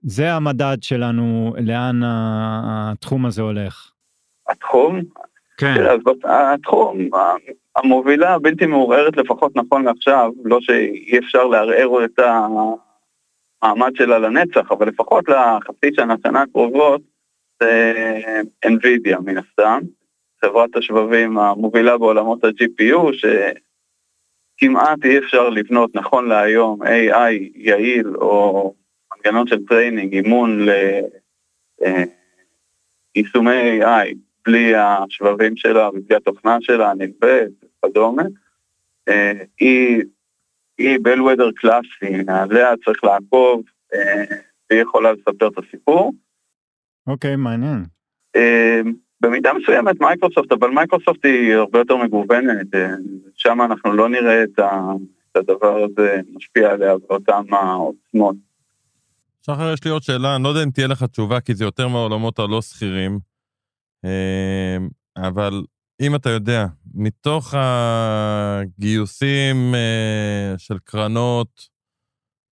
זה המדד שלנו, לאן התחום הזה הולך. התחום? כן. התחום, המובילה הבלתי מעורערת לפחות נכון לעכשיו, לא שאי אפשר לערער את המעמד שלה לנצח, אבל לפחות לחצי שנה, שנה הקרובות, NVIDIA מן הסתם, חברת השבבים המובילה בעולמות ה-GPU, כמעט אי אפשר לבנות נכון להיום AI יעיל או מנגנון של training, אימון ליישומי AI בלי השבבים שלה ובלי התוכנה שלה, הנלווית וכדומה. היא, היא bellwether קלאסי, עליה צריך לעקוב, והיא יכולה לספר את הסיפור. אוקיי, okay, מעניין. במידה מסוימת מייקרוסופט, אבל מייקרוסופט היא הרבה יותר מגוונת, שם אנחנו לא נראה את, הדבר הזה משפיע עליה באותם העוצמות. שחר, יש לי עוד שאלה, אני לא יודע אם תהיה לך תשובה, כי זה יותר מהעולמות הלא שכירים, אבל אם אתה יודע, מתוך הגיוסים של קרנות,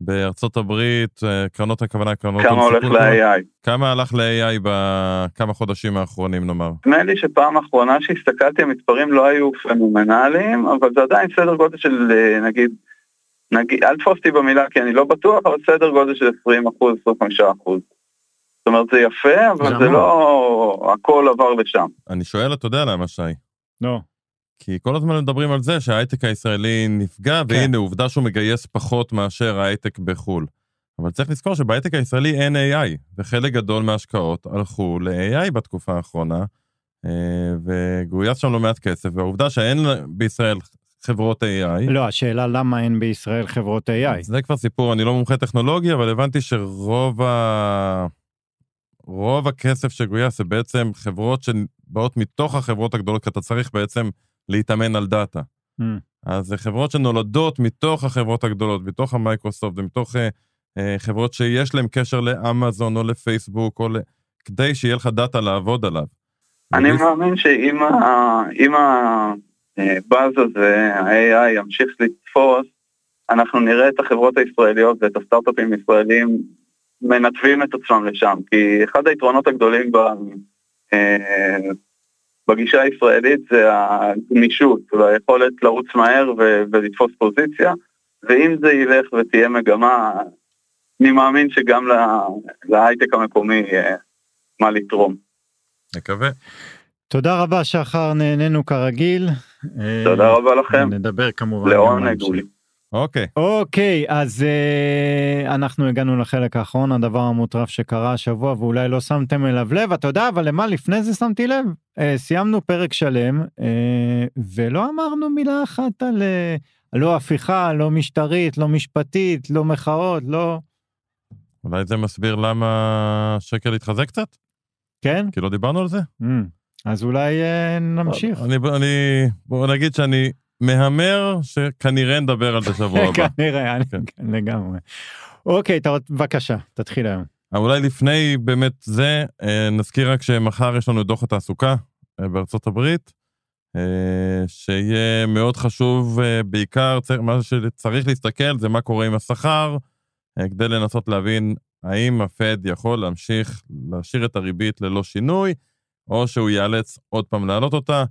בארצות הברית, אה, קרנות הכוונה, קרנות... כמה הולך ל-AI? כמה הלך ל-AI בכמה חודשים האחרונים, נאמר? נדמה לי שפעם אחרונה שהסתכלתי, המספרים לא היו פנומנליים, אבל זה עדיין סדר גודל של, אה, נגיד, נגיד, אל תפוס אותי במילה כי אני לא בטוח, אבל סדר גודל של 20 אחוז, 25 אחוז. זאת אומרת, זה יפה, אבל זה לא הכל עבר לשם. אני שואל, אתה יודע למה, שי? לא. כי כל הזמן מדברים על זה שההייטק הישראלי נפגע, כן. והנה עובדה שהוא מגייס פחות מאשר ההייטק בחו"ל. אבל צריך לזכור שבהייטק הישראלי אין AI, וחלק גדול מההשקעות הלכו ל-AI בתקופה האחרונה, אה, וגויס שם לא מעט כסף, והעובדה שאין בישראל חברות AI... לא, השאלה למה אין בישראל חברות AI. זה כבר סיפור, אני לא מומחה טכנולוגי, אבל הבנתי שרוב ה... רוב הכסף שגויס זה בעצם חברות שבאות מתוך החברות הגדולות, כי אתה צריך בעצם להתאמן על data. ממ. אז זה חברות שנולדות מתוך החברות הגדולות, מתוך המייקרוסופט ומתוך אה, אה, חברות שיש להן קשר לאמזון או לפייסבוק, או ל... כדי שיהיה לך data לעבוד עליו. אני וביס... מאמין שאם הבאז הזה, ה-AI ימשיך לתפוס, אנחנו נראה את החברות הישראליות ואת הסטארט-אפים הישראלים מנתבים את עצמם לשם, כי אחד היתרונות הגדולים ב... אה, בגישה הישראלית זה הגמישות והיכולת לרוץ מהר ו- ולתפוס פוזיציה, ואם זה ילך ותהיה מגמה, אני מאמין שגם להייטק המקומי יהיה מה לתרום. מקווה. תודה רבה שחר, נהנינו כרגיל. תודה רבה לכם. נדבר כמובן. לעונג אולי. אוקיי. אוקיי, אז uh, אנחנו הגענו לחלק האחרון, הדבר המוטרף שקרה השבוע ואולי לא שמתם אליו לב, אתה יודע, אבל למה לפני זה שמתי לב? Uh, סיימנו פרק שלם uh, ולא אמרנו מילה אחת על uh, לא הפיכה, לא משטרית, לא משפטית, לא מחאות, לא... אולי זה מסביר למה השקל התחזק קצת? כן? כי לא דיברנו על זה? Mm, אז אולי uh, נמשיך. אני, אני, בוא נגיד שאני מהמר שכנראה נדבר על זה שבוע הבא. כנראה, כן. לגמרי. אוקיי, בבקשה, תתחיל היום. אולי לפני באמת זה, אה, נזכיר רק שמחר יש לנו דוח התעסוקה אה, בארצות הברית, אה, שיהיה מאוד חשוב, בעיקר מה שצריך להסתכל זה מה קורה עם השכר, כדי לנסות להבין האם הפד יכול להמשיך להשאיר את הריבית ללא שינוי, או שהוא ייאלץ עוד פעם להעלות אותה.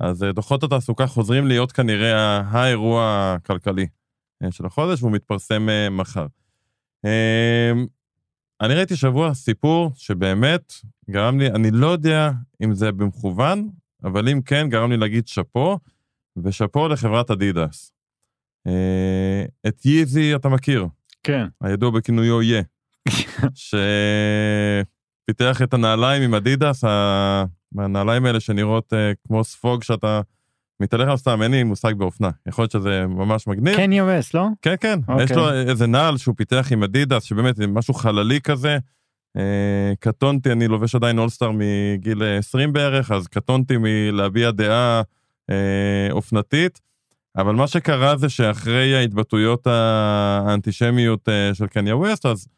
אז אה, דוחות התעסוקה חוזרים להיות כנראה האירוע הכלכלי אה, של החודש, והוא מתפרסם אה, מחר. אמ, אני ראיתי שבוע סיפור שבאמת גרם לי, אני לא יודע אם זה במכוון, אבל אם כן, גרם לי להגיד שאפו, ושאפו לחברת אדידס. את ייזי אתה מכיר. כן. הידוע בכינויו יה. שפיתח את הנעליים עם אדידס, מהנעליים האלה שנראות uh, כמו ספוג שאתה מתהלך על סתם, אין לי מושג באופנה, יכול להיות שזה ממש מגניב. קניה ווסט, לא? כן, כן, okay. יש לו אוקיי. איזה נעל שהוא פיתח עם אדידס, שבאמת זה משהו חללי כזה. Uh, קטונתי, אני לובש עדיין אולסטאר מגיל 20 בערך, אז קטונתי מלהביע דעה אופנתית. אבל מה שקרה זה שאחרי ההתבטאויות האנטישמיות של קניה ווסט, אז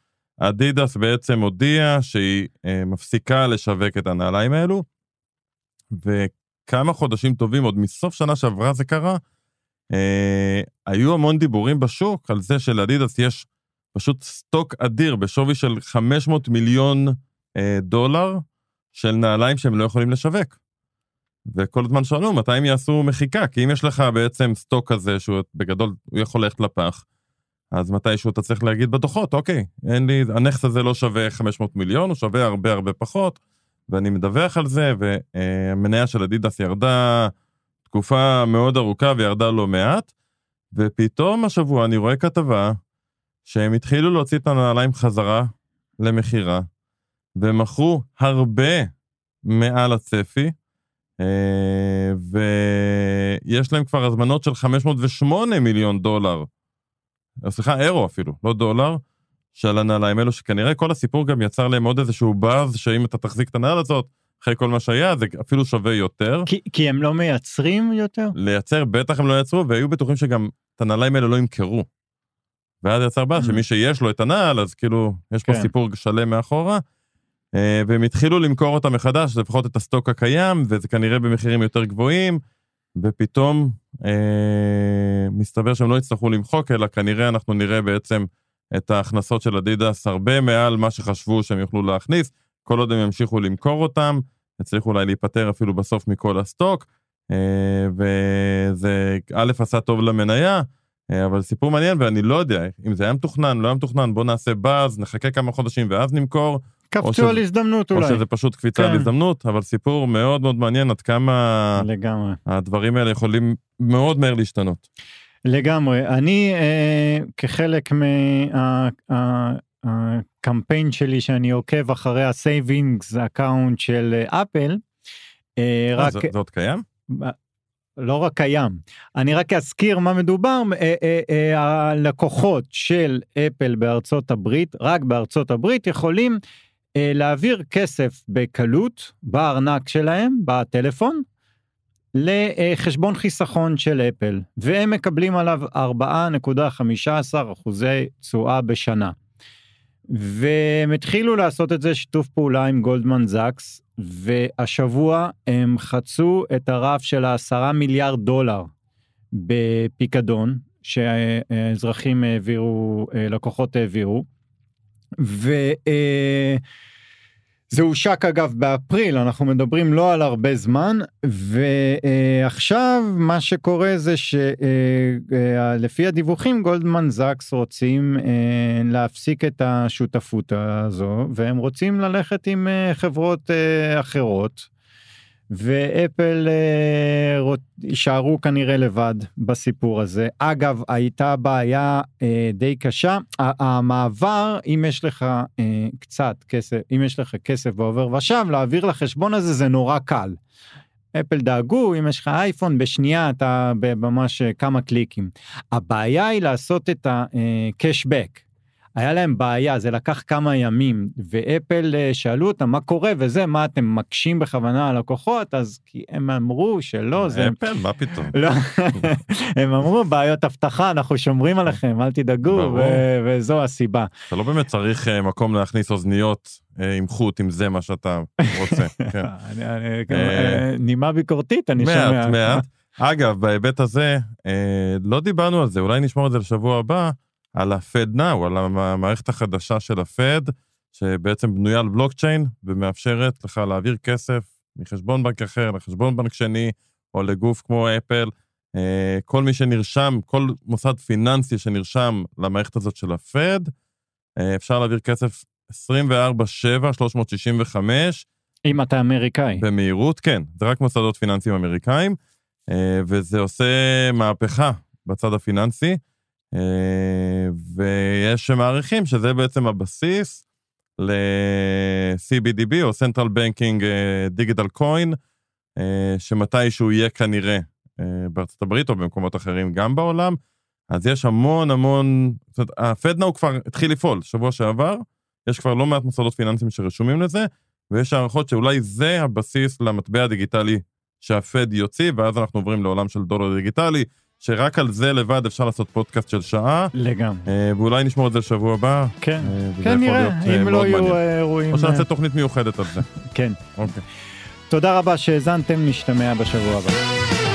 אדידס בעצם הודיעה שהיא uh, מפסיקה לשווק את הנעליים האלו. וכמה חודשים טובים, עוד מסוף שנה שעברה זה קרה, אה, היו המון דיבורים בשוק על זה שלאדידס יש פשוט סטוק אדיר בשווי של 500 מיליון אה, דולר של נעליים שהם לא יכולים לשווק. וכל הזמן שאלו מתי הם יעשו מחיקה, כי אם יש לך בעצם סטוק כזה שהוא בגדול, הוא יכול ללכת לפח, אז מתישהו אתה צריך להגיד בדוחות, אוקיי, אין לי, הנכס הזה לא שווה 500 מיליון, הוא שווה הרבה הרבה פחות, ואני מדווח על זה, והמניה של אדידס ירדה תקופה מאוד ארוכה וירדה לא מעט, ופתאום השבוע אני רואה כתבה שהם התחילו להוציא את הנעליים חזרה למכירה, ומכרו הרבה מעל הצפי, אה, ויש להם כבר הזמנות של 508 מיליון דולר, סליחה, אירו אפילו, לא דולר, של הנעליים האלו, שכנראה כל הסיפור גם יצר להם עוד איזשהו באז, שאם אתה תחזיק את הנעל הזאת, אחרי כל מה שהיה, זה אפילו שווה יותר. כי, כי הם לא מייצרים יותר? לייצר, בטח הם לא יצרו, והיו בטוחים שגם את הנעליים האלה לא ימכרו. ואז יצר בעיה שמי שיש לו את הנעל, אז כאילו, יש פה כן. סיפור שלם מאחורה. אה, והם התחילו למכור אותה מחדש, לפחות את ה stock הקיים, וזה כנראה במחירים יותר גבוהים, ופתאום אה, מסתבר שהם לא יצטרכו למחוק, אלא כנראה אנחנו נראה בעצם את ההכנסות של אדידס הרבה מעל מה שחשבו שהם יוכלו להכניס, כל עוד הם ימשיכו למכור אותם, יצליחו אולי להיפטר אפילו בסוף מכל ה stock, אה, וזה א' עשה טוב למניה, אה, אבל סיפור מעניין ואני לא יודע אם זה היה מתוכנן, לא היה מתוכנן, בוא נעשה באז, נחכה כמה חודשים ואז נמכור. קפצו על הזדמנות אולי. או שזה פשוט קפיצה כן. על הזדמנות, אבל סיפור מאוד מאוד מעניין עד כמה לגמרי. הדברים האלה יכולים מאוד מהר להשתנות. לגמרי. אני אה, כחלק מהקמפיין שלי שאני עוקב אחרי ה-savings account של אפל, אה, רק... זה, זה עוד קיים? לא רק קיים. אני רק אזכיר מה מדובר, אה, אה, אה, הלקוחות של אפל בארצות הברית, רק בארצות הברית, יכולים אה, להעביר כסף בקלות בארנק שלהם, בטלפון, לחשבון חיסכון של אפל, והם מקבלים עליו 4.15 אחוזי תשואה בשנה. והם התחילו לעשות את זה שיתוף פעולה עם גולדמן זקס, והשבוע הם חצו את הרף של העשרה מיליארד דולר בפיקדון, שהאזרחים העבירו, לקוחות העבירו. ו... אה, הושק אגב באפריל, אנחנו מדברים לא על הרבה זמן, ועכשיו מה שקורה זה שלפי אה, הדיווחים גולדמן זקס רוצים אה, להפסיק את השותפות הזו, והם רוצים ללכת עם אה, חברות אחרות. ואפל אה, יישארו כנראה לבד בסיפור הזה. אגב, הייתה בעיה אה, די קשה. המעבר, אם יש לך אה, קצת כסף, אם יש לך כסף בעובר ושב, להעביר לחשבון הזה זה נורא קל. אפל דאגו, אם יש לך אייפון, בשנייה אתה ממש כמה קליקים. הבעיה היא לעשות את ה-cashback. היה להם בעיה, זה לקח כמה ימים, ואפל אה, שאלו אותם מה קורה וזה, מה אתם מקשים בכוונה על לקוחות, אז כי הם אמרו שלא, זה... אפל, מה פתאום? לא, הם אמרו בעיות אבטחה, אנחנו שומרים עליכם, אל תדאגו, ו- וזו הסיבה. אתה לא באמת צריך uh, מקום להכניס אוזניות uh, עם חוט, אם זה מה שאתה רוצה. כן. נימה ביקורתית, אני שומע. מעט, מעט. אגב, בהיבט הזה, לא דיברנו על זה, אולי נשמור את זה לשבוע הבא. על ה-Fed Now, על המערכת החדשה של ה-Fed, שבעצם בנויה על בלוקצ'יין ומאפשרת לך להעביר כסף מחשבון בנק אחר לחשבון בנק שני, או לגוף כמו אפל. אה, כל מי שנרשם, כל מוסד פיננסי שנרשם למערכת הזאת של ה-Fed, אה, אפשר להעביר כסף 24/7, 365. אם אתה אמריקאי. במהירות, כן. זה רק מוסדות פיננסיים אמריקאים, אה, וזה עושה מהפכה בצד הפיננסי. אה, ויש שמעריכים שזה בעצם הבסיס ל-CBDB או Central Banking אה, Digital Coin, אה, שמתישהו יהיה כנראה בארצות הברית או במקומות אחרים גם בעולם. אז יש המון המון, זאת אומרת, הפדנאו כבר התחיל לפעול שבוע שעבר, יש כבר לא מעט מוסדות פיננסיים שרשומים לזה, ויש הערכות שאולי זה הבסיס למטבע הדיגיטלי שהפד יוציא, ואז אנחנו עוברים לעולם של דולר דיגיטלי, שרק על זה לבד אפשר לעשות פודקאסט של שעה. לגמרי. אה, ואולי נשמור את זה לשבוע הבא. כן, אה, כן נראה, להיות, אה, אם לא יהיו אירועים. או שנעשה תוכנית מיוחדת על זה. כן. אוקיי. תודה רבה שהאזנתם, נשתמע בשבוע הבא.